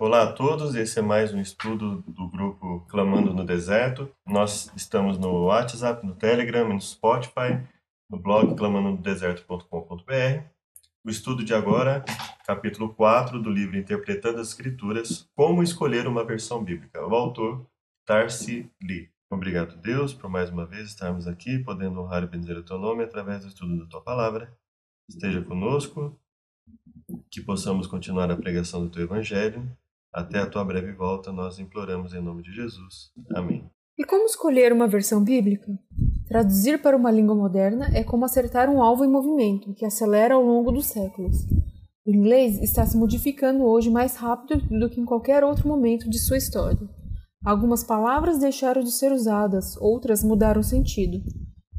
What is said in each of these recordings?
Olá a todos, esse é mais um estudo do grupo Clamando no Deserto. Nós estamos no WhatsApp, no Telegram, no Spotify, no blog clamandonodeserto.com.br. O estudo de agora, capítulo 4 do livro Interpretando as Escrituras, Como Escolher uma Versão Bíblica. O autor, Tarsi Lee. Obrigado, Deus, por mais uma vez estarmos aqui, podendo honrar e bendizer o teu nome através do estudo da tua palavra. Esteja conosco, que possamos continuar a pregação do teu evangelho até a tua breve volta, nós imploramos em nome de Jesus. Amém. E como escolher uma versão bíblica? Traduzir para uma língua moderna é como acertar um alvo em movimento, que acelera ao longo dos séculos. O inglês está se modificando hoje mais rápido do que em qualquer outro momento de sua história. Algumas palavras deixaram de ser usadas, outras mudaram sentido.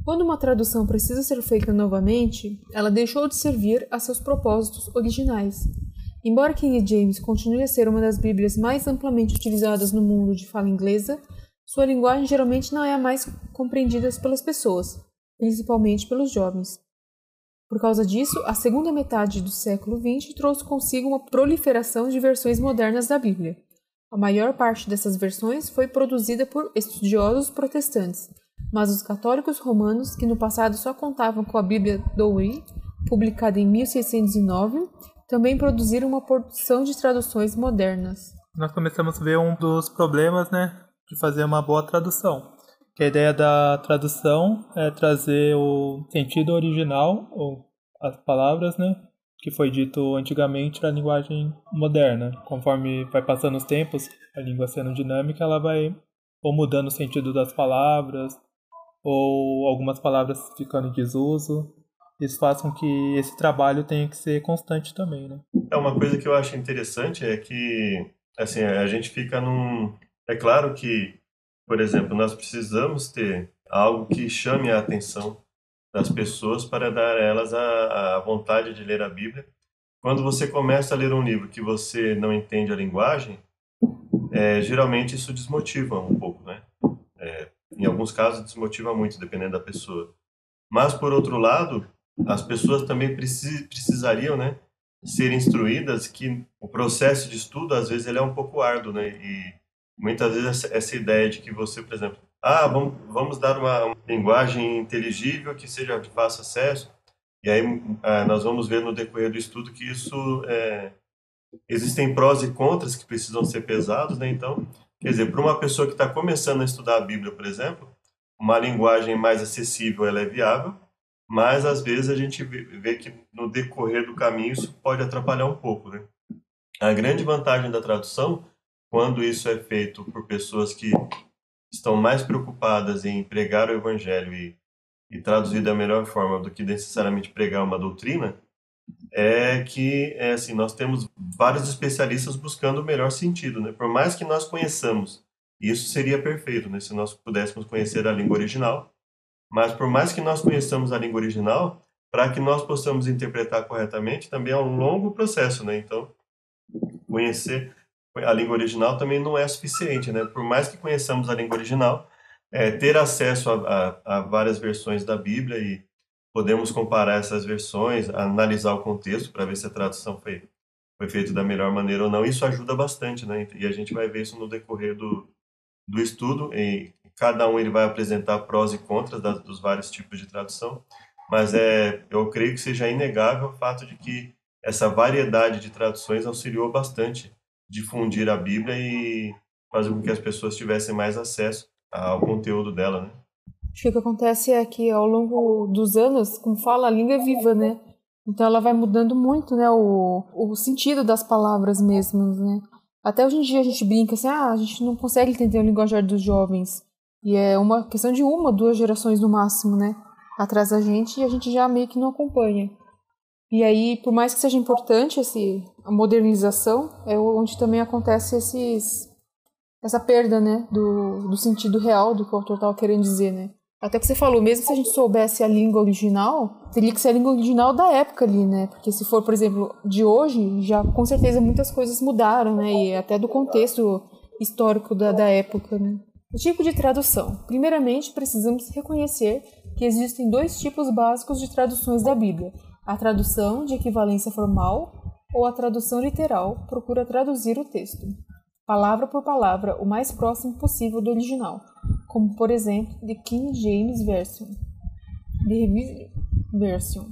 Quando uma tradução precisa ser feita novamente, ela deixou de servir a seus propósitos originais. Embora King James continue a ser uma das Bíblias mais amplamente utilizadas no mundo de fala inglesa, sua linguagem geralmente não é a mais compreendida pelas pessoas, principalmente pelos jovens. Por causa disso, a segunda metade do século XX trouxe consigo uma proliferação de versões modernas da Bíblia. A maior parte dessas versões foi produzida por estudiosos protestantes, mas os católicos romanos, que no passado só contavam com a Bíblia Douay, publicada em 1609, também produziram uma porção de traduções modernas. Nós começamos a ver um dos problemas, né, de fazer uma boa tradução. Que a ideia da tradução é trazer o sentido original, ou as palavras, né, que foi dito antigamente na linguagem moderna. Conforme vai passando os tempos, a língua sendo dinâmica, ela vai ou mudando o sentido das palavras, ou algumas palavras ficando em desuso, isso faz com que esse trabalho tenha que ser constante também, né? É uma coisa que eu acho interessante é que assim a gente fica num é claro que por exemplo nós precisamos ter algo que chame a atenção das pessoas para dar a elas a, a vontade de ler a Bíblia. Quando você começa a ler um livro que você não entende a linguagem, é, geralmente isso desmotiva um pouco, né? É, em alguns casos desmotiva muito, dependendo da pessoa. Mas por outro lado, as pessoas também precis, precisariam, né, ser instruídas que o processo de estudo às vezes ele é um pouco árduo, né? E muitas vezes essa, ideia de que você, por exemplo, ah, vamos, vamos dar uma, uma linguagem inteligível que seja de fácil acesso. E aí ah, nós vamos ver no decorrer do estudo que isso é, existem prós e contras que precisam ser pesados, né? Então, quer dizer, para uma pessoa que está começando a estudar a Bíblia, por exemplo, uma linguagem mais acessível ela é viável mas às vezes a gente vê que no decorrer do caminho isso pode atrapalhar um pouco, né? A grande vantagem da tradução, quando isso é feito por pessoas que estão mais preocupadas em pregar o evangelho e, e traduzir da melhor forma do que necessariamente pregar uma doutrina, é que é assim nós temos vários especialistas buscando o melhor sentido, né? Por mais que nós conheçamos, isso seria perfeito, né? Se nós pudéssemos conhecer a língua original, mas por mais que nós conheçamos a língua original, para que nós possamos interpretar corretamente, também é um longo processo, né? Então, conhecer a língua original também não é suficiente, né? Por mais que conheçamos a língua original, é, ter acesso a, a, a, várias versões da Bíblia e podemos comparar essas versões, analisar o contexto para ver se a tradução foi, foi feita da melhor maneira ou não, isso ajuda bastante, né? E a gente vai ver isso no decorrer do, do estudo e cada um ele vai apresentar prós e contras das, dos vários tipos de tradução, mas é, eu creio que seja inegável o fato de que essa variedade de traduções auxiliou bastante difundir a Bíblia e fazer com que as pessoas tivessem mais acesso ao conteúdo dela, né? Acho que o que acontece é que ao longo dos anos, como fala, a língua é viva, né? Então ela vai mudando muito, né, o, o sentido das palavras mesmo, né? Até hoje em dia a gente brinca assim, ah, a gente não consegue entender o linguajar dos jovens. E é uma questão de uma, duas gerações no máximo, né? Atrás da gente e a gente já meio que não acompanha. E aí, por mais que seja importante esse, a modernização, é onde também acontece esses, essa perda, né? Do, do sentido real do que o autor estava querendo dizer, né? Até que você falou, mesmo se a gente soubesse a língua original, teria que ser a língua original da época ali, né? Porque se for, por exemplo, de hoje, já com certeza muitas coisas mudaram, né? E até do contexto histórico da, da época, né? Tipo de tradução. Primeiramente, precisamos reconhecer que existem dois tipos básicos de traduções da Bíblia: a tradução de equivalência formal ou a tradução literal. Procura traduzir o texto, palavra por palavra, o mais próximo possível do original, como por exemplo The King James Version, The Revised Version,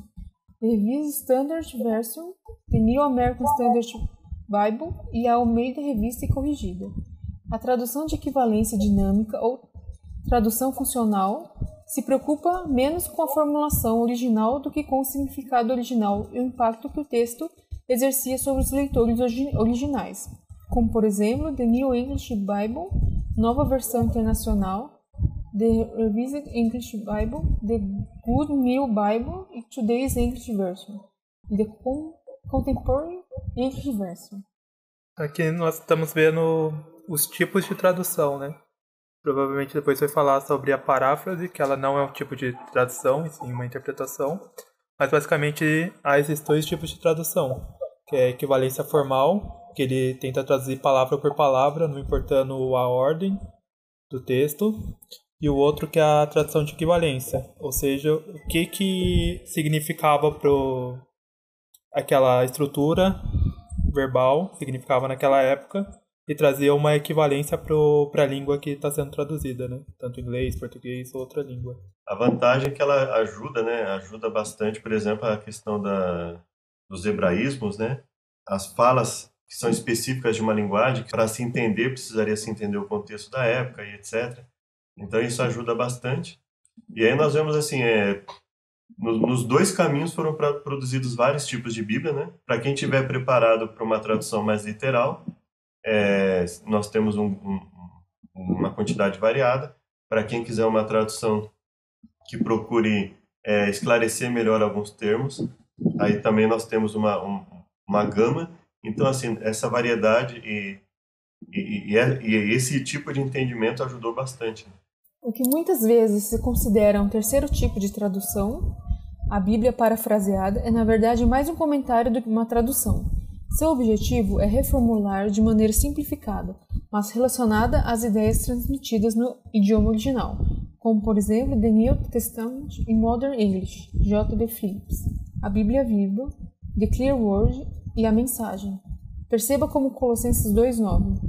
The Revised Standard Version, The New American Standard Bible e a Almeida Revista e Corrigida. A tradução de equivalência dinâmica ou tradução funcional se preocupa menos com a formulação original do que com o significado original e o impacto que o texto exercia sobre os leitores originais, como por exemplo The New English Bible, Nova Versão Internacional, The Revised English Bible, The Good New Bible e Today's English Version, e The Contemporary English Version. Aqui nós estamos vendo os tipos de tradução, né? Provavelmente depois vai falar sobre a paráfrase, que ela não é um tipo de tradução, e sim uma interpretação. Mas basicamente há esses dois tipos de tradução, que é equivalência formal, que ele tenta traduzir palavra por palavra, não importando a ordem do texto, e o outro que é a tradução de equivalência, ou seja, o que que significava pro aquela estrutura verbal significava naquela época e trazia uma equivalência para a língua que está sendo traduzida, né? Tanto inglês, português ou outra língua. A vantagem é que ela ajuda, né? Ajuda bastante, por exemplo, a questão da, dos hebraísmos, né? As falas que são específicas de uma linguagem, que para se entender precisaria se entender o contexto da época e etc. Então isso ajuda bastante. E aí nós vemos assim, é, nos dois caminhos foram produzidos vários tipos de Bíblia, né? Para quem estiver preparado para uma tradução mais literal, é, nós temos um, um, uma quantidade variada. Para quem quiser uma tradução que procure é, esclarecer melhor alguns termos, aí também nós temos uma, um, uma gama. Então, assim, essa variedade e, e, e, é, e, esse tipo de entendimento ajudou bastante. Né? O que muitas vezes se considera um terceiro tipo de tradução, a Bíblia parafraseada, é na verdade mais um comentário do que uma tradução. Seu objetivo é reformular de maneira simplificada, mas relacionada às ideias transmitidas no idioma original, como por exemplo The New Testament in Modern English, J. B. Phillips, a Bíblia Viva, The Clear Word e a Mensagem. Perceba como Colossenses 2:9,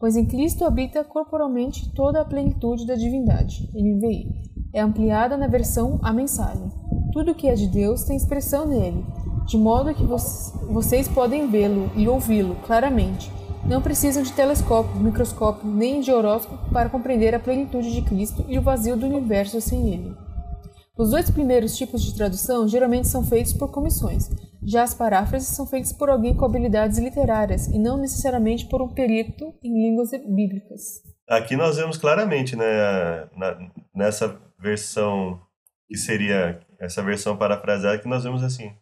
pois em Cristo habita corporalmente toda a plenitude da divindade. NVI é ampliada na versão A Mensagem. Tudo que é de Deus tem expressão nele de modo que vocês podem vê-lo e ouvi-lo claramente. Não precisam de telescópio, microscópio nem de horóscopo para compreender a plenitude de Cristo e o vazio do universo sem ele. Os dois primeiros tipos de tradução geralmente são feitos por comissões, já as paráfrases são feitas por alguém com habilidades literárias e não necessariamente por um perito em línguas bíblicas. Aqui nós vemos claramente, né, na, nessa versão que seria essa versão parafraseada que nós vemos assim: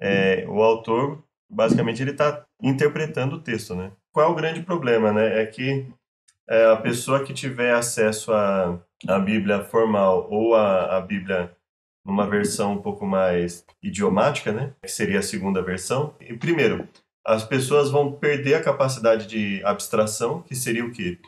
é, o autor, basicamente, ele está interpretando o texto, né? Qual é o grande problema, né? É que é, a pessoa que tiver acesso à, à Bíblia formal ou à, à Bíblia numa versão um pouco mais idiomática, né? Que seria a segunda versão. E, primeiro, as pessoas vão perder a capacidade de abstração, que seria o quê?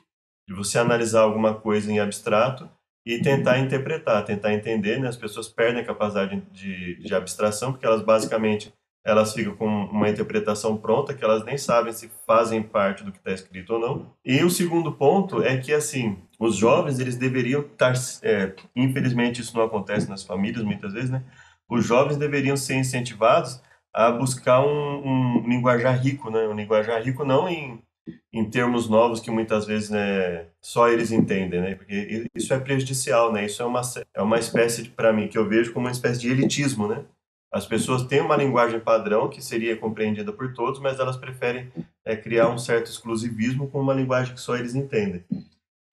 De você analisar alguma coisa em abstrato e tentar interpretar, tentar entender, né? As pessoas perdem a capacidade de, de abstração porque elas basicamente elas ficam com uma interpretação pronta que elas nem sabem se fazem parte do que está escrito ou não. E o segundo ponto é que assim os jovens eles deveriam estar, é, infelizmente isso não acontece nas famílias muitas vezes, né? Os jovens deveriam ser incentivados a buscar um, um linguajar rico, né? Um linguajar rico não em em termos novos que muitas vezes né, só eles entendem, né? Porque isso é prejudicial, né? Isso é uma, é uma espécie, para mim, que eu vejo como uma espécie de elitismo, né? As pessoas têm uma linguagem padrão que seria compreendida por todos, mas elas preferem é, criar um certo exclusivismo com uma linguagem que só eles entendem.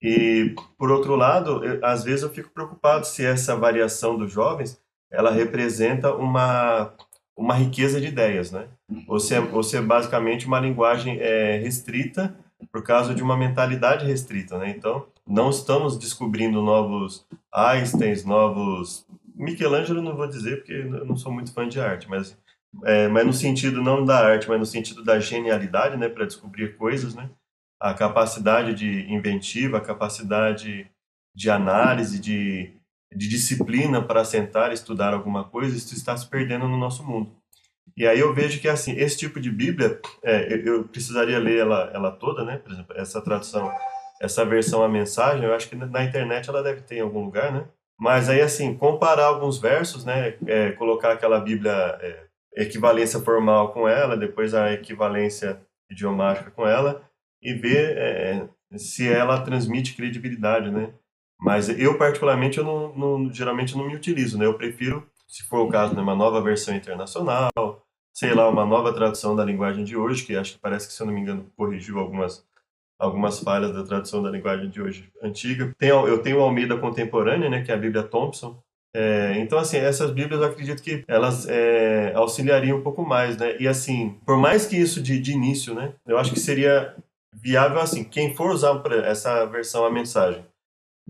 E, por outro lado, eu, às vezes eu fico preocupado se essa variação dos jovens ela representa uma uma riqueza de ideias, né? Você, você é basicamente uma linguagem é, restrita por causa de uma mentalidade restrita, né? Então, não estamos descobrindo novos Einsteins, novos... Michelangelo não vou dizer porque eu não sou muito fã de arte, mas, é, mas no sentido não da arte, mas no sentido da genialidade, né? Para descobrir coisas, né? A capacidade de inventiva, a capacidade de análise, de de disciplina para sentar e estudar alguma coisa, isso está se perdendo no nosso mundo. E aí eu vejo que, assim, esse tipo de Bíblia, é, eu precisaria ler ela, ela toda, né? Por exemplo, essa tradução, essa versão a mensagem, eu acho que na internet ela deve ter em algum lugar, né? Mas aí, assim, comparar alguns versos, né? É, colocar aquela Bíblia é, equivalência formal com ela, depois a equivalência idiomática com ela, e ver é, se ela transmite credibilidade, né? Mas eu, particularmente, eu não, não, geralmente não me utilizo, né? Eu prefiro, se for o caso, né, uma nova versão internacional, sei lá, uma nova tradução da linguagem de hoje, que acho que parece que, se eu não me engano, corrigiu algumas, algumas falhas da tradução da linguagem de hoje antiga. Tem, eu tenho a Almeida Contemporânea, né, que é a Bíblia Thompson. É, então, assim, essas Bíblias eu acredito que elas é, auxiliariam um pouco mais, né? E, assim, por mais que isso de, de início, né, eu acho que seria viável, assim, quem for usar essa versão a mensagem,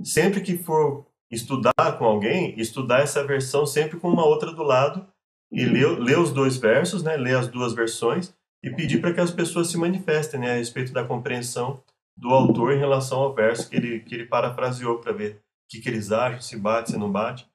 sempre que for estudar com alguém, estudar essa versão sempre com uma outra do lado, e ler, ler os dois versos, né, ler as duas versões e pedir para que as pessoas se manifestem né, a respeito da compreensão do autor em relação ao verso que ele, que ele parafraseou para ver o que, que eles acham, se bate, se não bate.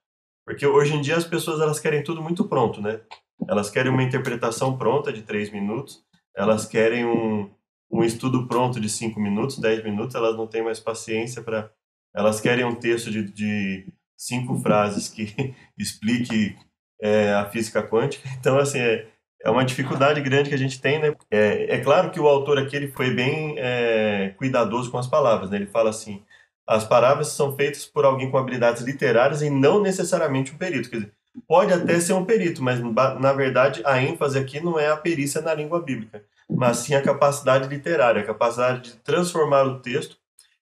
Porque hoje em dia as pessoas elas querem tudo muito pronto, né? Elas querem uma interpretação pronta de três minutos, elas querem um, um estudo pronto de cinco minutos, dez minutos, elas não têm mais paciência para. Elas querem um texto de, de cinco frases que explique é, a física quântica. Então, assim, é, é uma dificuldade grande que a gente tem, né? É, é claro que o autor aqui ele foi bem é, cuidadoso com as palavras, né? Ele fala assim, as palavras são feitas por alguém com habilidades literárias e não necessariamente um perito. Quer dizer, pode até ser um perito, mas na verdade a ênfase aqui não é a perícia na língua bíblica, mas sim a capacidade literária, a capacidade de transformar o texto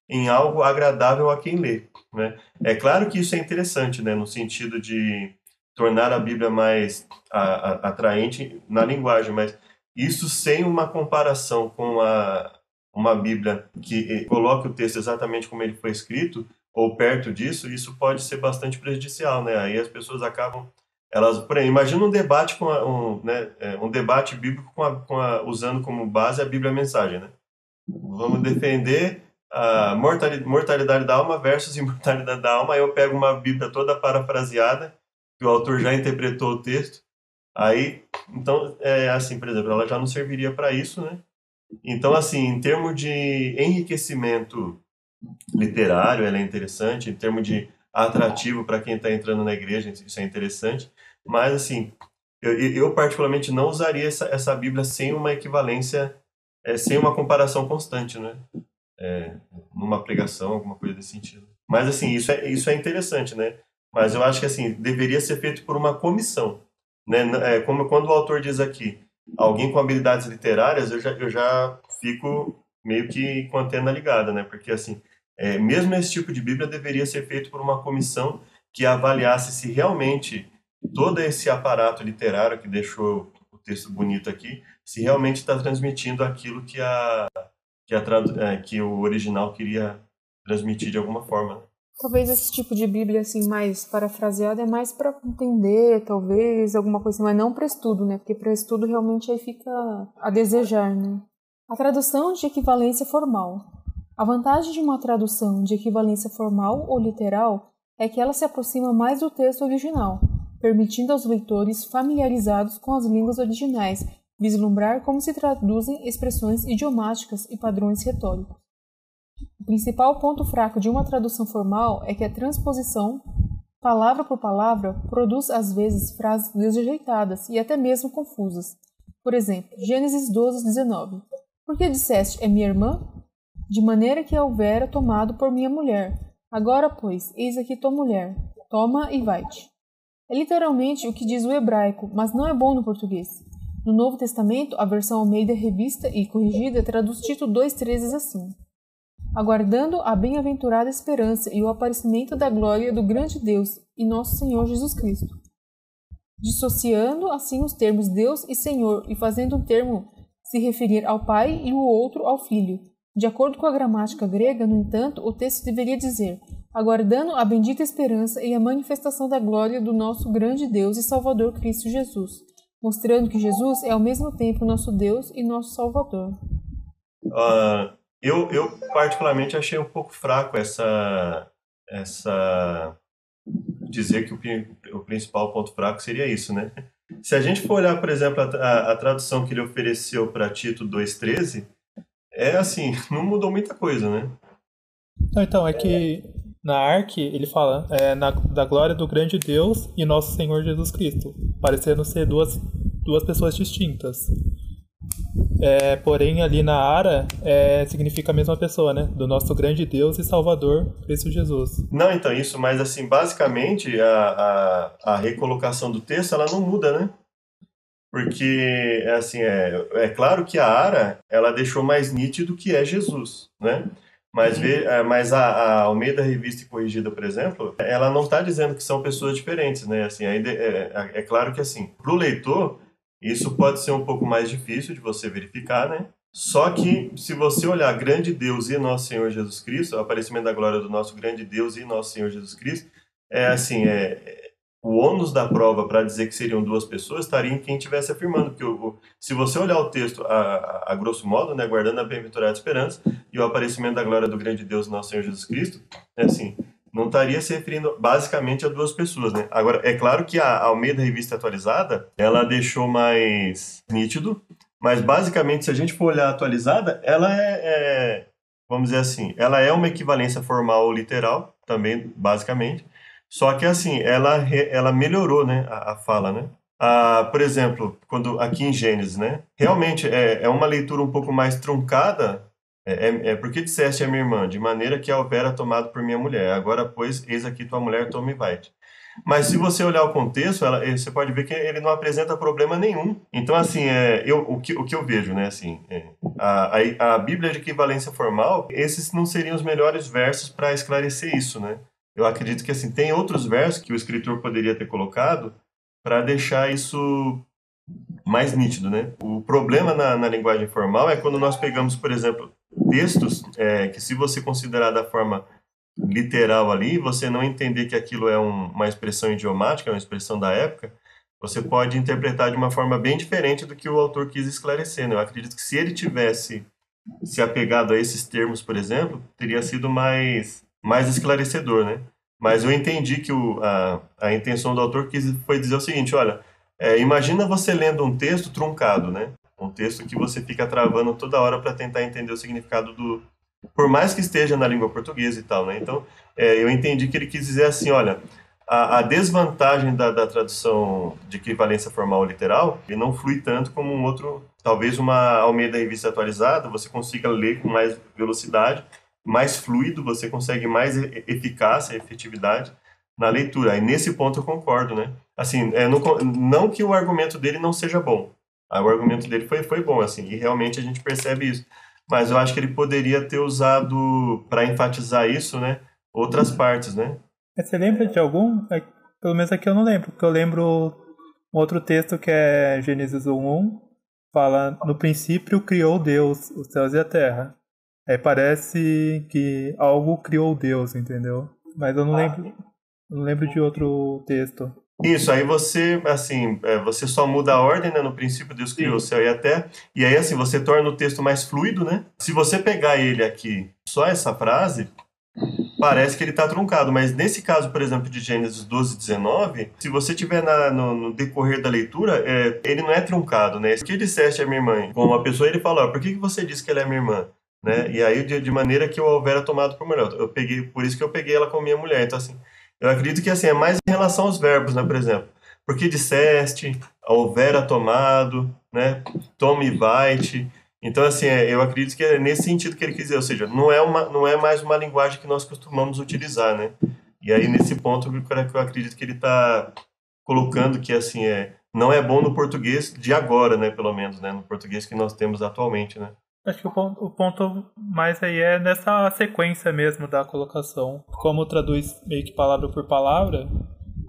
em algo agradável a quem lê. Né? É claro que isso é interessante, né? no sentido de tornar a Bíblia mais atraente na linguagem, mas isso sem uma comparação com a, uma Bíblia que coloque o texto exatamente como ele foi escrito, ou perto disso, isso pode ser bastante prejudicial, né? Aí as pessoas acabam, elas, por exemplo, imagina um debate com a, um, né, é, um debate bíblico com a, com a, usando como base a Bíblia Mensagem, né? Vamos defender a mortalidade, da alma versus imortalidade da alma. Aí eu pego uma Bíblia toda parafraseada que o autor já interpretou o texto. Aí, então, é assim, por exemplo, ela já não serviria para isso, né? Então, assim, em termos de enriquecimento literário, ela é interessante, em termos de atrativo para quem está entrando na igreja, isso é interessante. Mas, assim, eu, eu particularmente não usaria essa, essa Bíblia sem uma equivalência, é, sem uma comparação constante, né? É, numa pregação, alguma coisa desse sentido. Mas, assim, isso é, isso é interessante, né? Mas eu acho que assim deveria ser feito por uma comissão, né? É, como quando o autor diz aqui, alguém com habilidades literárias, eu já, eu já fico meio que com a antena ligada, né? Porque assim, é, mesmo esse tipo de Bíblia deveria ser feito por uma comissão que avaliasse se realmente todo esse aparato literário que deixou o texto bonito aqui, se realmente está transmitindo aquilo que a que, a, é, que o original queria transmitir de alguma forma. Né? Talvez esse tipo de Bíblia assim mais parafraseada é mais para entender, talvez alguma coisa, mas não para estudo, né? Porque para estudo realmente aí fica a desejar, né? A tradução de equivalência formal. A vantagem de uma tradução de equivalência formal ou literal é que ela se aproxima mais do texto original, permitindo aos leitores familiarizados com as línguas originais vislumbrar como se traduzem expressões idiomáticas e padrões retóricos. O principal ponto fraco de uma tradução formal é que a transposição, palavra por palavra, produz às vezes frases desajeitadas e até mesmo confusas. Por exemplo, Gênesis 12, 19. Por que disseste é minha irmã? De maneira que a houvera tomado por minha mulher. Agora, pois, eis aqui tua mulher. Toma e vai-te. É literalmente o que diz o hebraico, mas não é bom no português. No Novo Testamento, a versão Almeida revista e corrigida traduz Tito 2,13 assim: aguardando a bem-aventurada esperança e o aparecimento da glória do grande Deus e nosso Senhor Jesus Cristo. Dissociando assim os termos Deus e Senhor e fazendo um termo se referir ao Pai e o outro ao Filho. De acordo com a gramática grega, no entanto, o texto deveria dizer: aguardando a bendita esperança e a manifestação da glória do nosso grande Deus e Salvador Cristo Jesus, mostrando que Jesus é ao mesmo tempo nosso Deus e nosso Salvador. Uh, eu, eu particularmente achei um pouco fraco essa essa dizer que o, o principal ponto fraco seria isso, né? Se a gente for olhar, por exemplo, a, a, a tradução que ele ofereceu para Tito 2,13, é assim, não mudou muita coisa, né? Então, é que na Arque ele fala é, na, da glória do grande Deus e nosso Senhor Jesus Cristo, parecendo ser duas, duas pessoas distintas. É, porém, ali na Ara é, significa a mesma pessoa, né? Do nosso grande Deus e Salvador, Cristo Jesus. Não, então, isso, mas assim, basicamente, a, a, a recolocação do texto, ela não muda, né? Porque, assim, é, é claro que a Ara, ela deixou mais nítido que é Jesus, né? Mas, vê, é, mas a, a Almeida Revista e Corrigida, por exemplo, ela não está dizendo que são pessoas diferentes, né? Assim, é, é, é claro que, assim, para o leitor, isso pode ser um pouco mais difícil de você verificar, né? Só que, se você olhar grande Deus e nosso Senhor Jesus Cristo, o aparecimento da glória do nosso grande Deus e nosso Senhor Jesus Cristo, é assim, é, o ônus da prova para dizer que seriam duas pessoas estaria em quem estivesse afirmando. Porque o, se você olhar o texto a, a, a grosso modo, né, guardando a bem-aventurada esperança e o aparecimento da glória do grande Deus nosso Senhor Jesus Cristo, é assim, não estaria se referindo basicamente a duas pessoas, né? Agora, é claro que a Almeida Revista Atualizada, ela deixou mais nítido, mas basicamente, se a gente for olhar atualizada, ela é, é vamos dizer assim, ela é uma equivalência formal ou literal, também, basicamente, só que, assim, ela, ela melhorou, né, a, a fala, né? Ah, por exemplo, quando aqui em Gênesis, né? Realmente é, é uma leitura um pouco mais truncada é, é, é, porque disseste a minha irmã, de maneira que a houvera tomado por minha mulher. Agora, pois, eis aqui tua mulher, toma e vai. Mas se você olhar o contexto, ela, você pode ver que ele não apresenta problema nenhum. Então, assim, é, eu, o, que, o que eu vejo, né, assim, é, a, a, a Bíblia de equivalência formal, esses não seriam os melhores versos para esclarecer isso, né? Eu acredito que, assim, tem outros versos que o escritor poderia ter colocado para deixar isso mais nítido, né? O problema na, na linguagem formal é quando nós pegamos, por exemplo, textos é, que se você considerar da forma literal ali, você não entender que aquilo é um, uma expressão idiomática, é uma expressão da época, você pode interpretar de uma forma bem diferente do que o autor quis esclarecer. Né? Eu acredito que se ele tivesse se apegado a esses termos, por exemplo, teria sido mais, mais esclarecedor, né? Mas eu entendi que o, a, a intenção do autor quis, foi dizer o seguinte, olha, é, imagina você lendo um texto truncado, né? Um texto que você fica travando toda hora para tentar entender o significado do. Por mais que esteja na língua portuguesa e tal, né? Então, é, eu entendi que ele quis dizer assim: olha, a, a desvantagem da, da, tradução de equivalência formal literal, ele não flui tanto como um outro. Talvez uma Almeida Revista atualizada, você consiga ler com mais velocidade, mais fluido, você consegue mais eficácia, efetividade na leitura. Aí nesse ponto eu concordo, né? Assim, é, não, não que o argumento dele não seja bom, o argumento dele foi, foi bom, assim, e realmente a gente percebe isso. Mas eu acho que ele poderia ter usado, para enfatizar isso, né, outras partes, né? Você lembra de algum? É, pelo menos aqui eu não lembro, porque eu lembro um outro texto que é Gênesis 1.1, fala, no princípio criou Deus os céus e a terra. Aí parece que algo criou Deus, entendeu? Mas eu não lembro, eu não lembro de outro texto. Isso, aí você, assim, é, você só muda a ordem, né? No princípio, Deus criou Sim. o céu e a terra. E aí, assim, você torna o texto mais fluido, né? Se você pegar ele aqui, só essa frase, parece que ele está truncado. Mas nesse caso, por exemplo, de Gênesis 12, 19, se você tiver na, no, no, decorrer da leitura, é, ele não é truncado, né? O que disseste a minha irmã? Com uma pessoa, ele fala, por que, que você disse que ela é minha irmã? Né? E aí, de, de maneira que eu houvera tomado por mulher. Eu peguei, por isso que eu peguei ela como minha mulher. Então, assim, eu acredito que assim, é mais em relação aos verbos, né? Por exemplo, porque disseste, houvera tomado, né? Tome e vai-te. Então, assim, é, eu acredito que é nesse sentido que ele quis dizer, ou seja, não é, uma, não é mais uma linguagem que nós costumamos utilizar, né? E aí, nesse ponto, eu acredito que ele está colocando que, assim, é, não é bom no português de agora, né? Pelo menos, né? No português que nós temos atualmente, né? Acho que o ponto, o ponto mais aí é nessa sequência mesmo da colocação. Como traduz meio que palavra por palavra,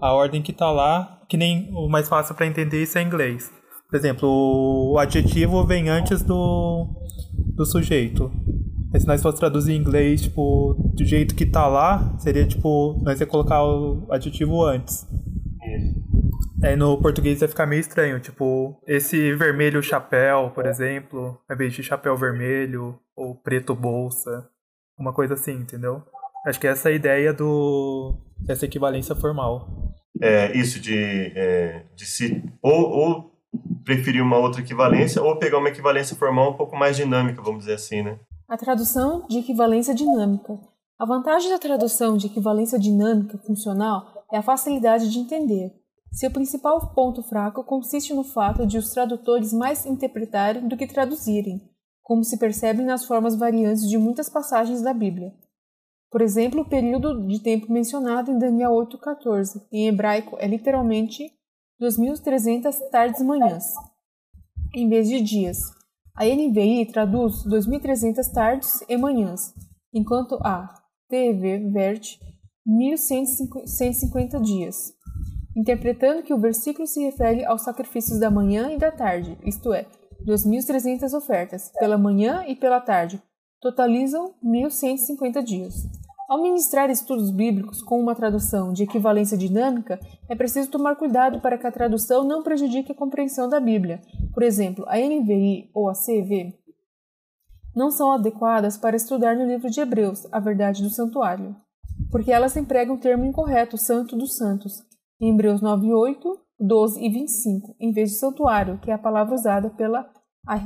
a ordem que tá lá, que nem o mais fácil para entender isso é em inglês. Por exemplo, o adjetivo vem antes do, do sujeito. Mas se nós fosse traduzir em inglês, tipo, do jeito que tá lá, seria tipo, nós ia colocar o adjetivo antes. Aí no português vai ficar meio estranho, tipo, esse vermelho chapéu, por exemplo, ao invés de chapéu vermelho ou preto bolsa, uma coisa assim, entendeu? Acho que essa é a ideia do dessa equivalência formal. é, isso de, é, de se ou, ou preferir uma outra equivalência ou pegar uma equivalência formal um pouco mais dinâmica, vamos dizer assim, né? A tradução de equivalência dinâmica. A vantagem da tradução de equivalência dinâmica funcional é a facilidade de entender. Seu principal ponto fraco consiste no fato de os tradutores mais interpretarem do que traduzirem, como se percebe nas formas variantes de muitas passagens da Bíblia. Por exemplo, o período de tempo mencionado em Daniel 8,14, em hebraico, é literalmente 2.300 tardes-manhãs, em vez de dias. A NVI traduz 2.300 tardes e manhãs, enquanto a TV verte 1.150 dias, interpretando que o versículo se refere aos sacrifícios da manhã e da tarde, isto é, 2.300 ofertas, pela manhã e pela tarde, totalizam 1.150 dias. Ao ministrar estudos bíblicos com uma tradução de equivalência dinâmica, é preciso tomar cuidado para que a tradução não prejudique a compreensão da Bíblia. Por exemplo, a NVI ou a CV não são adequadas para estudar no livro de Hebreus, a verdade do santuário, porque elas empregam o termo incorreto, santo dos santos, em Hebreus 9, 8, 12 e 25, em vez de santuário, que é a palavra usada pela ARC.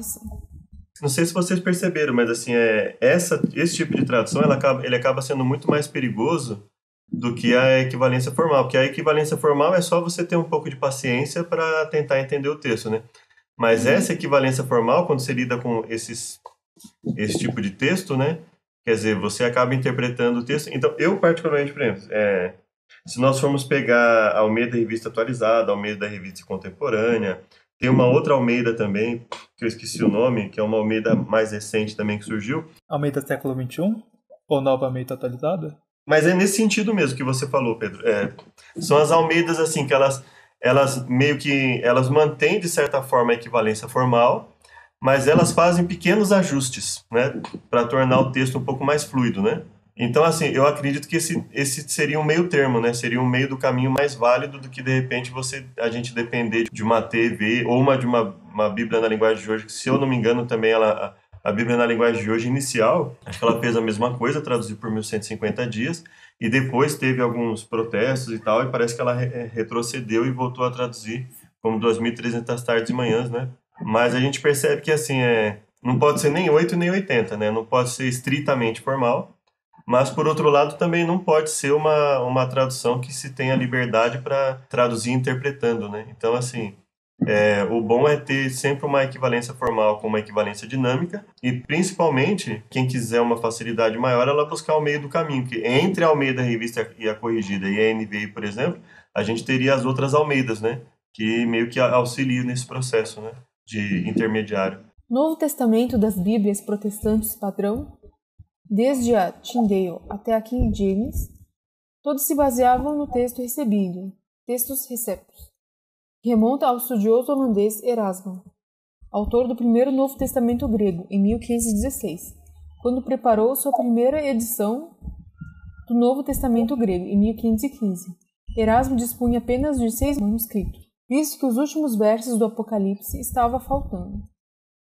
Não sei se vocês perceberam, mas assim, é, essa, esse tipo de tradução ela acaba, ele acaba sendo muito mais perigoso do que a equivalência formal, porque a equivalência formal é só você ter um pouco de paciência para tentar entender o texto, né? Mas uhum. essa equivalência formal, quando você lida com esses, esse tipo de texto, né? Quer dizer, você acaba interpretando o texto. Então, eu particularmente, por exemplo, é, se nós formos pegar a Almeida Revista Atualizada, a Almeida Revista Contemporânea, tem uma outra Almeida também, que eu esqueci o nome, que é uma Almeida mais recente também que surgiu. Almeida século XXI? Ou nova Almeida atualizada? Mas é nesse sentido mesmo que você falou, Pedro. É, são as Almeidas, assim, que elas, elas meio que, elas mantêm, de certa forma, a equivalência formal, mas elas fazem pequenos ajustes, né? Para tornar o texto um pouco mais fluido, né? Então, assim, eu acredito que esse, esse seria um meio termo, né? Seria um meio do caminho mais válido do que, de repente, você a gente depender de uma TV ou uma de uma, uma Bíblia na linguagem de hoje, que, se eu não me engano, também ela, a, Bíblia na linguagem de hoje inicial, acho que ela fez a mesma coisa, traduziu por 1150 dias, e depois teve alguns protestos e tal, e parece que ela re, retrocedeu e voltou a traduzir como 2.300 tardes e manhãs, né? Mas a gente percebe que, assim, é, não pode ser nem 8 nem 80, né? Não pode ser estritamente formal, mas, por outro lado, também não pode ser uma, uma tradução que se tenha liberdade para traduzir interpretando, né? Então, assim, é, o bom é ter sempre uma equivalência formal com uma equivalência dinâmica e, principalmente, quem quiser uma facilidade maior, ela buscar o meio do caminho, porque entre a Almeida Revista e a Corrigida e a NVI, por exemplo, a gente teria as outras Almeidas, né? Que meio que auxiliam nesse processo, né? De intermediário. Novo Testamento das Bíblias Protestantes Padrão Desde a Tyndale até a King James, todos se baseavam no texto recebido, textos receptos, que remonta ao estudioso holandês Erasmo, autor do primeiro Novo Testamento grego, em 1516, quando preparou sua primeira edição do Novo Testamento grego, em 1515. Erasmo dispunha apenas de seis manuscritos, visto que os últimos versos do Apocalipse estavam faltando.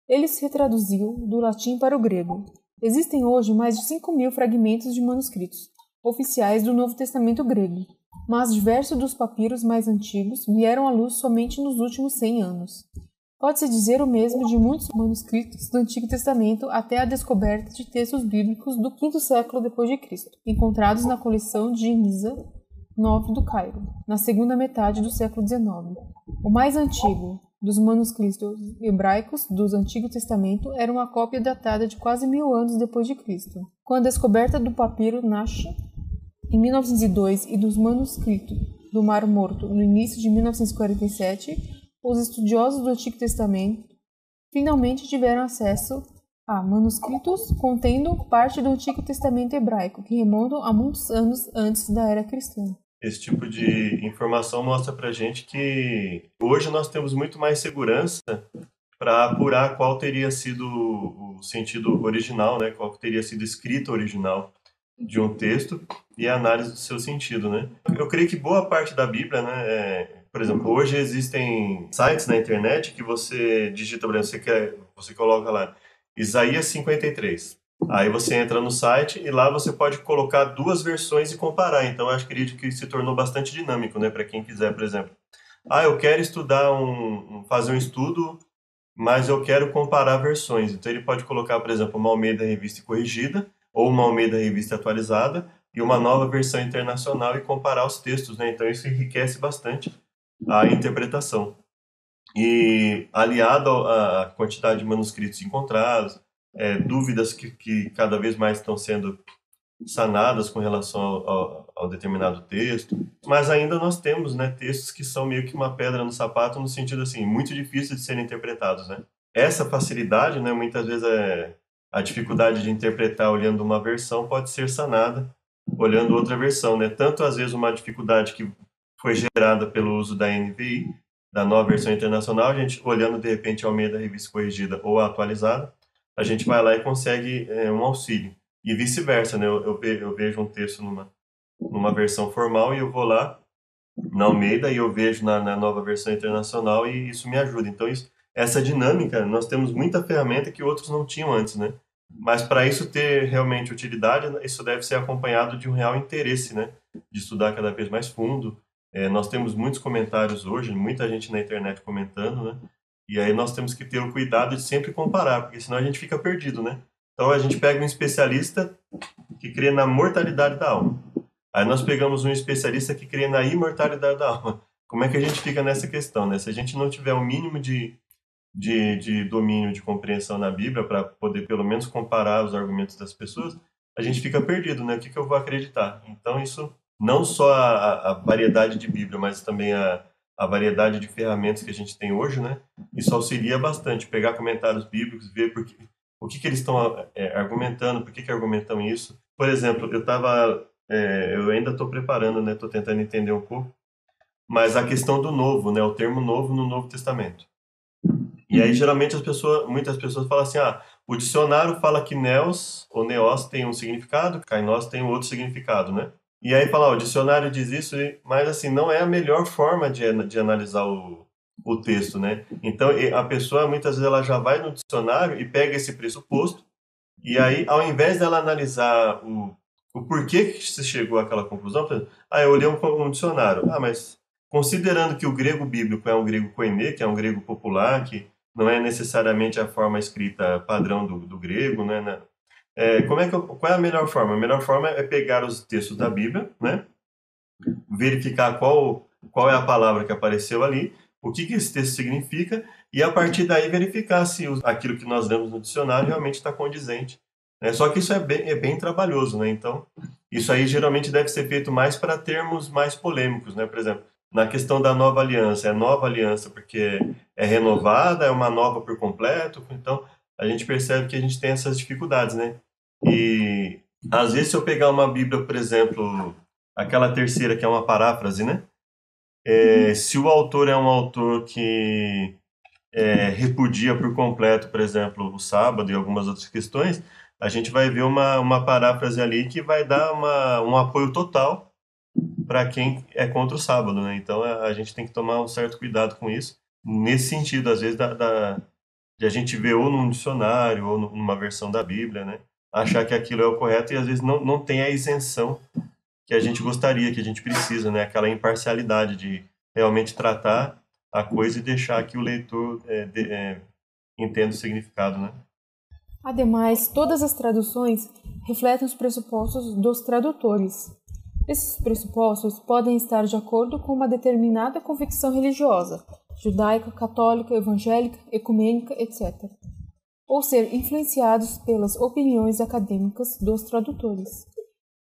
Ele se retraduziu do latim para o grego, Existem hoje mais de 5 mil fragmentos de manuscritos oficiais do Novo Testamento grego, mas diversos dos papiros mais antigos vieram à luz somente nos últimos 100 anos. Pode-se dizer o mesmo de muitos manuscritos do Antigo Testamento até a descoberta de textos bíblicos do quinto século depois de Cristo, encontrados na coleção de Geniza 9 do Cairo, na segunda metade do século XIX. O mais antigo, dos manuscritos hebraicos do Antigo Testamento era uma cópia datada de quase mil anos depois de Cristo. Com a descoberta do papiro Nash em 1902 e dos manuscritos do Mar Morto no início de 1947, os estudiosos do Antigo Testamento finalmente tiveram acesso a manuscritos contendo parte do Antigo Testamento hebraico, que remontam a muitos anos antes da era cristã esse tipo de informação mostra para gente que hoje nós temos muito mais segurança para apurar qual teria sido o sentido original, né? Qual teria sido escrito original de um texto e a análise do seu sentido, né? Eu creio que boa parte da Bíblia, né? É, por exemplo, hoje existem sites na internet que você digita, por exemplo, você, quer, você coloca lá Isaías 53. Aí você entra no site e lá você pode colocar duas versões e comparar. Então eu acredito que se tornou bastante dinâmico, né, para quem quiser, por exemplo. Ah, eu quero estudar um, fazer um estudo, mas eu quero comparar versões. Então ele pode colocar, por exemplo, uma Almeida Revista Corrigida ou uma Almeida Revista Atualizada e uma nova versão internacional e comparar os textos, né? Então isso enriquece bastante a interpretação. E aliado à quantidade de manuscritos encontrados, é, dúvidas que, que cada vez mais estão sendo sanadas com relação ao, ao, ao, determinado texto, mas ainda nós temos né, textos que são meio que uma pedra no sapato no sentido assim muito difícil de serem interpretados, né? Essa facilidade, né, muitas vezes é, a dificuldade de interpretar olhando uma versão pode ser sanada olhando outra versão, né? Tanto às vezes uma dificuldade que foi gerada pelo uso da NVI, da nova versão internacional, a gente olhando de repente ao meio da revista corrigida ou atualizada, a gente vai lá e consegue é, um auxílio. E vice-versa, né? Eu, eu, vejo um texto numa, numa versão formal e eu vou lá na Almeida e eu vejo na, na nova versão internacional e isso me ajuda. Então, isso, essa dinâmica, nós temos muita ferramenta que outros não tinham antes, né? Mas para isso ter realmente utilidade, isso deve ser acompanhado de um real interesse, né? De estudar cada vez mais fundo. É, nós temos muitos comentários hoje, muita gente na internet comentando, né? E aí nós temos que ter o cuidado de sempre comparar, porque senão a gente fica perdido, né? Então a gente pega um especialista que crê na mortalidade da alma. Aí nós pegamos um especialista que crê na imortalidade da alma. Como é que a gente fica nessa questão, né? Se a gente não tiver o um mínimo de, de, de domínio, de compreensão na Bíblia, para poder pelo menos comparar os argumentos das pessoas, a gente fica perdido, né? O que, que eu vou acreditar? Então isso, não só a, a variedade de Bíblia, mas também a, a variedade de ferramentas que a gente tem hoje, né? Isso auxilia bastante, pegar comentários bíblicos, ver por que, o que, que eles estão é, argumentando, por que, que argumentam isso. Por exemplo, eu estava, é, eu ainda estou preparando, né? Estou tentando entender um pouco, mas a questão do novo, né? O termo novo no Novo Testamento. E aí geralmente as pessoas, muitas pessoas falam assim, ah, o dicionário fala que neos ou neos tem um significado, kainos tem outro significado, né? E aí fala, ah, o dicionário diz isso, mas assim, não é a melhor forma de, de analisar o, o texto, né? Então, a pessoa muitas vezes ela já vai no dicionário e pega esse pressuposto e aí, ao invés dela analisar o, o porquê que se chegou àquela conclusão, ah, eu olhei um, um dicionário, ah, mas considerando que o grego bíblico é um grego koine, que é um grego popular, que não é necessariamente a forma escrita padrão do, do grego, né? É, como é que eu, qual é a melhor forma? A melhor forma é pegar os textos da Bíblia, né? Verificar qual qual é a palavra que apareceu ali o que, que esse texto significa e a partir daí verificar se aquilo que nós lemos no dicionário realmente está condizente. Né? Só que isso é bem, é bem trabalhoso, né? Então, isso aí geralmente deve ser feito mais para termos mais polêmicos, né? Por exemplo, na questão da nova aliança, é nova aliança porque é renovada, é uma nova por completo, então a gente percebe que a gente tem essas dificuldades, né? E às vezes se eu pegar uma Bíblia, por exemplo, aquela terceira que é uma paráfrase, né? É, se o autor é um autor que é, repudia por completo, por exemplo, o sábado e algumas outras questões, a gente vai ver uma, uma paráfrase ali que vai dar uma, um apoio total para quem é contra o sábado, né? Então a, a, gente tem que tomar um certo cuidado com isso, nesse sentido, às vezes, da, da, de a gente ver ou num dicionário ou numa versão da Bíblia, né? Achar que aquilo é o correto e às vezes não, não tem a isenção que a gente gostaria, que a gente precisa, né? Aquela imparcialidade de realmente tratar a coisa e deixar que o leitor é, de, é, entenda o significado, né? Ademais, todas as traduções refletem os pressupostos dos tradutores. Esses pressupostos podem estar de acordo com uma determinada convicção religiosa, judaica, católica, evangélica, ecumênica, etc., ou ser influenciados pelas opiniões acadêmicas dos tradutores.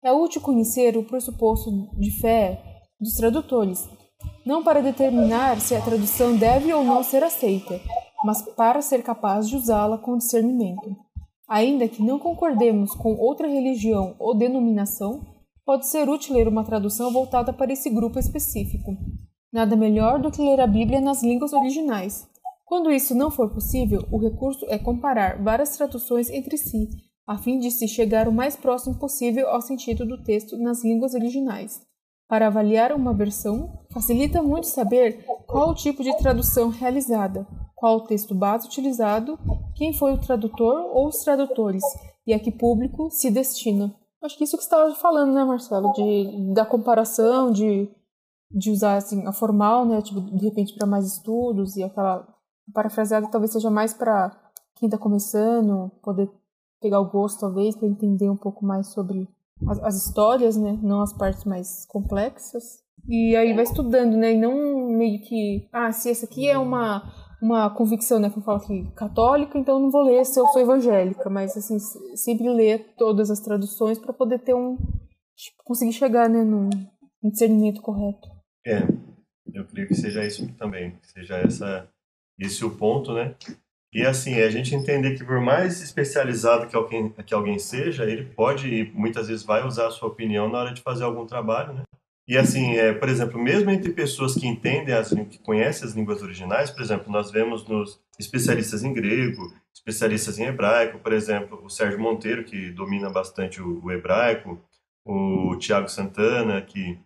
É útil conhecer o pressuposto de fé dos tradutores, não para determinar se a tradução deve ou não ser aceita, mas para ser capaz de usá-la com discernimento. Ainda que não concordemos com outra religião ou denominação, pode ser útil ler uma tradução voltada para esse grupo específico. Nada melhor do que ler a Bíblia nas línguas originais. Quando isso não for possível, o recurso é comparar várias traduções entre si a fim de se chegar o mais próximo possível ao sentido do texto nas línguas originais. Para avaliar uma versão, facilita muito saber qual o tipo de tradução realizada, qual o texto base utilizado, quem foi o tradutor ou os tradutores e a que público se destina. Acho que isso que você estava falando, né, Marcelo, de, da comparação, de, de usar assim, a formal, né, tipo, de repente para mais estudos e aquela parafraseada talvez seja mais para quem está começando, poder pegar o gosto talvez para entender um pouco mais sobre as, as, histórias, né, não as partes mais complexas. E aí vai estudando, né, e não meio que, ah, se essa aqui é uma uma convicção, né, que eu falo que católica, então não vou ler se eu sou evangélica, mas assim, sempre ler todas as traduções para poder ter um tipo, conseguir chegar, né, num discernimento correto. É. Eu creio que seja isso também, que seja essa esse o ponto, né? E assim, a gente entender que por mais especializado que alguém, que alguém seja, ele pode e muitas vezes vai usar a sua opinião na hora de fazer algum trabalho, né? E assim, é, por exemplo, mesmo entre pessoas que entendem, as, que conhecem as línguas originais, por exemplo, nós vemos nos especialistas em grego, especialistas em hebraico, por exemplo, o Sérgio Monteiro, que domina bastante o, o hebraico, o Tiago Santana, que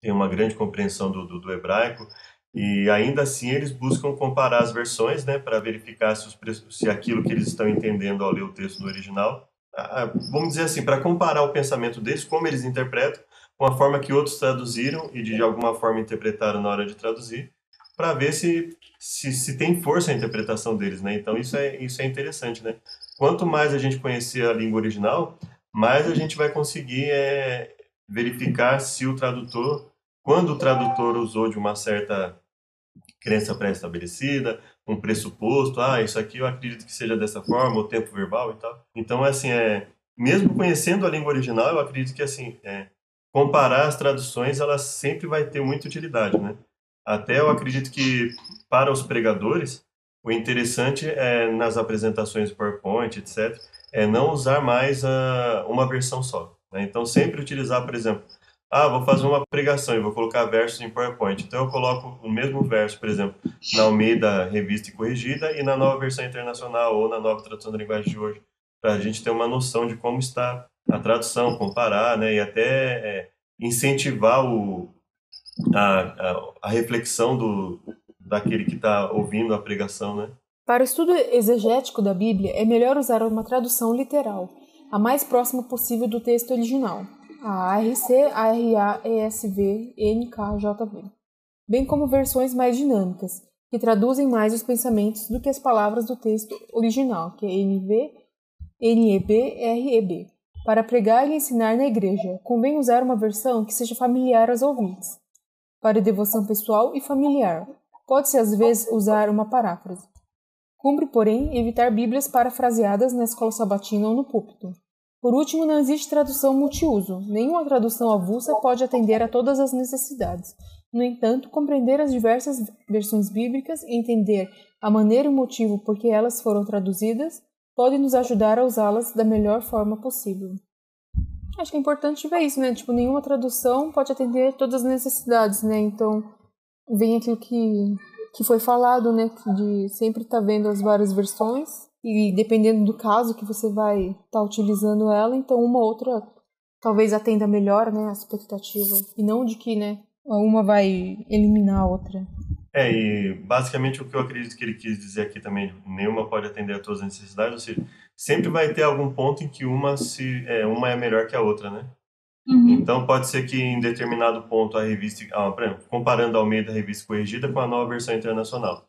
tem uma grande compreensão do, do, do, hebraico, e ainda assim eles buscam comparar as versões, né, para verificar se, os, se aquilo que eles estão entendendo ao ler o texto no original, vamos dizer assim, para comparar o pensamento deles, como eles interpretam, com a forma que outros traduziram e de alguma forma interpretaram na hora de traduzir, para ver se, se, se tem força a interpretação deles, né? Então isso é isso é interessante, né? Quanto mais a gente conhecer a língua original, mais a gente vai conseguir é, verificar se o tradutor, quando o tradutor usou de uma certa crença pré-estabelecida, um pressuposto, ah, isso aqui eu acredito que seja dessa forma, o tempo verbal e tal. Então, assim, é, mesmo conhecendo a língua original, eu acredito que, assim, é, comparar as traduções, ela sempre vai ter muita utilidade, né? Até eu acredito que para os pregadores, o interessante é nas apresentações PowerPoint, etc, é não usar mais a, uma versão só. Né? Então sempre utilizar, por exemplo, ah, vou fazer uma pregação e vou colocar versos em PowerPoint. Então eu coloco o mesmo verso, por exemplo, na Almeida Revista e Corrigida e na nova versão internacional ou na nova tradução da linguagem de hoje, para a gente ter uma noção de como está a tradução, comparar, né, e até é, incentivar o, a, a, a, reflexão do, daquele que está ouvindo a pregação, né? Para o estudo exegético da Bíblia, é melhor usar uma tradução literal, a mais próxima possível do texto original, a ARC, ARA, ESV, NKJV, bem como versões mais dinâmicas, que traduzem mais os pensamentos do que as palavras do texto original, que é NV, NEB, REB. Para pregar e ensinar na igreja, convém usar uma versão que seja familiar aos ouvintes. Para devoção pessoal e familiar, pode-se às vezes usar uma paráfrase. Cumpre, porém, evitar bíblias parafraseadas na escola sabatina ou no púlpito. Por último, não existe tradução multiuso. Nenhuma tradução avulsa pode atender a todas as necessidades. No entanto, compreender as diversas versões bíblicas e entender a maneira e o motivo por que elas foram traduzidas pode nos ajudar a usá-las da melhor forma possível. Acho que é importante ver isso, né? Tipo, nenhuma tradução pode atender todas as necessidades, né? Então, vem aquilo que, que foi falado, né? De sempre estar tá vendo as várias versões e dependendo do caso que você vai estar tá utilizando ela, então uma outra talvez atenda melhor, né? A expectativa. E não de que, né? Uma vai eliminar a outra. É, e basicamente o que eu acredito que ele quis dizer aqui também, nenhuma pode atender a todas as necessidades, ou seja, sempre vai ter algum ponto em que uma, se, é, uma é melhor que a outra, né? Uhum. Então pode ser que em determinado ponto a revista, ah, exemplo, comparando a Almeida Revista Corrigida com a nova versão internacional.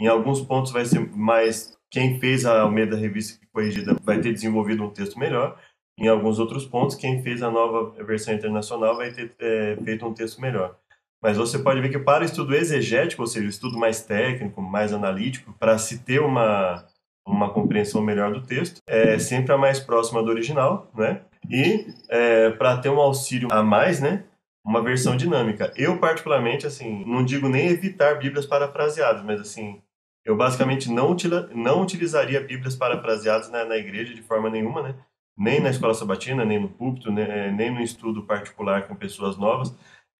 Em alguns pontos vai ser mais, quem fez a Almeida Revista Corrigida vai ter desenvolvido um texto melhor, em alguns outros pontos, quem fez a nova versão internacional vai ter é, feito um texto melhor. Mas você pode ver que para o estudo exegético, ou seja, o estudo mais técnico, mais analítico, para se ter uma, uma compreensão melhor do texto, é sempre a mais próxima do original, né? E é, para ter um auxílio a mais, né? Uma versão dinâmica. Eu, particularmente, assim, não digo nem evitar bíblias parafraseadas, mas assim, eu basicamente não, utila, não utilizaria bíblias parafraseadas na, na igreja de forma nenhuma, né? Nem na escola sabatina, nem no púlpito, né? nem no estudo particular com pessoas novas,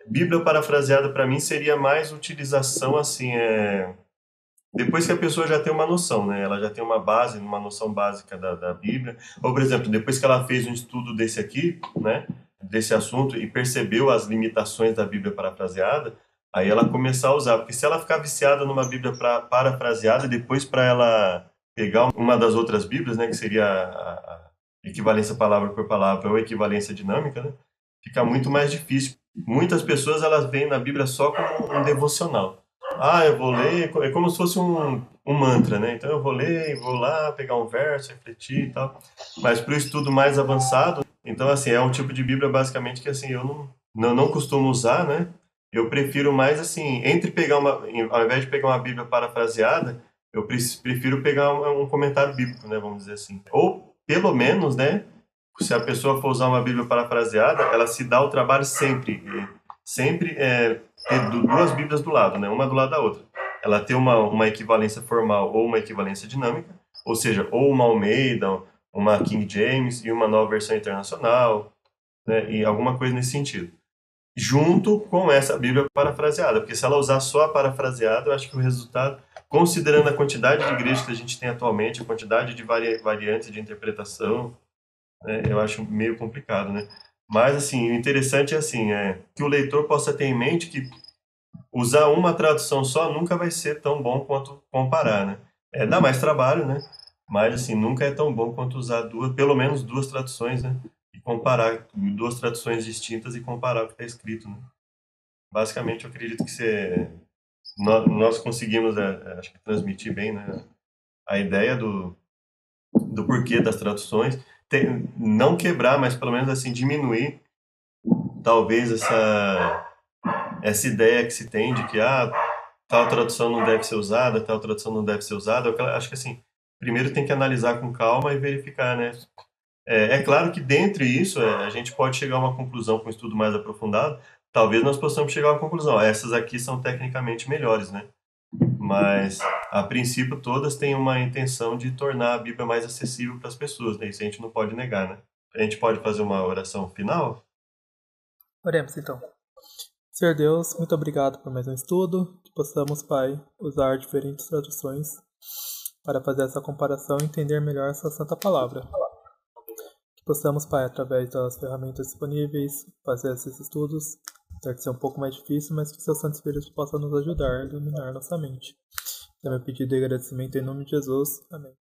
Bíblia parafraseada para mim seria mais utilização assim, é... depois que a pessoa já tem uma noção, né? Ela já tem uma base, uma noção básica da, da Bíblia. Ou, por exemplo, depois que ela fez um estudo desse aqui, né? Desse assunto e percebeu as limitações da Bíblia parafraseada, aí ela começar a usar. Porque se ela ficar viciada numa Bíblia pra, parafraseada, depois para ela pegar uma das outras Bíblias, né? Que seria a, equivalência palavra por palavra ou equivalência dinâmica, né? Fica muito mais difícil. Muitas pessoas elas veem na Bíblia só como um devocional. Ah, eu vou ler, é como se fosse um, um mantra, né? Então eu vou ler, vou lá pegar um verso, refletir e tal. Mas para o estudo mais avançado, então assim, é um tipo de Bíblia basicamente que assim, eu não, não, não costumo usar, né? Eu prefiro mais assim, entre pegar uma, ao invés de pegar uma Bíblia parafraseada, eu prefiro pegar um comentário bíblico, né, vamos dizer assim. Ou pelo menos, né, se a pessoa for usar uma Bíblia parafraseada, ela se dá o trabalho sempre, sempre é, ter duas Bíblias do lado, né, uma do lado da outra. Ela tem uma, uma equivalência formal ou uma equivalência dinâmica, ou seja, ou uma Almeida, uma King James e uma nova versão internacional, né, e alguma coisa nesse sentido junto com essa Bíblia parafraseada, porque se ela usar só a parafraseada, eu acho que o resultado, considerando a quantidade de igrejas que a gente tem atualmente, a quantidade de vari variantes de interpretação, né, eu acho meio complicado, né? Mas, assim, o interessante é, assim, é que o leitor possa ter em mente que usar uma tradução só nunca vai ser tão bom quanto comparar, né? É, dá mais trabalho, né? Mas, assim, nunca é tão bom quanto usar duas, pelo menos duas traduções, né? comparar duas traduções distintas e comparar o que está escrito. Né? Basicamente, eu acredito que você, nós, conseguimos, é, é, acho que transmitir bem, né, a ideia do, do porquê das traduções, Tem, não quebrar, mas pelo menos assim diminuir, talvez essa essa ideia que se tem de que ah, tal tradução não deve ser usada, tal tradução não deve ser usada. Eu acho que assim, primeiro tem que analisar com calma e verificar, né? É, é claro que dentre isso é, a gente pode chegar a uma conclusão com um estudo mais aprofundado. Talvez nós possamos chegar a uma conclusão. Essas aqui são tecnicamente melhores, né? Mas, a princípio, todas têm uma intenção de tornar a Bíblia mais acessível para as pessoas, né? Isso a gente não pode negar, né? A gente pode fazer uma oração final? Oremos, então. Senhor Deus, muito obrigado por mais um estudo, que possamos, Pai, usar diferentes traduções para fazer essa comparação e entender melhor essa santa palavra possamos, Pai, através das ferramentas disponíveis, fazer esses estudos. Deve ser um pouco mais difícil, mas que seu Santo Espírito possa nos ajudar a iluminar nossa mente. É meu pedido e agradecimento em nome de Jesus. Amém.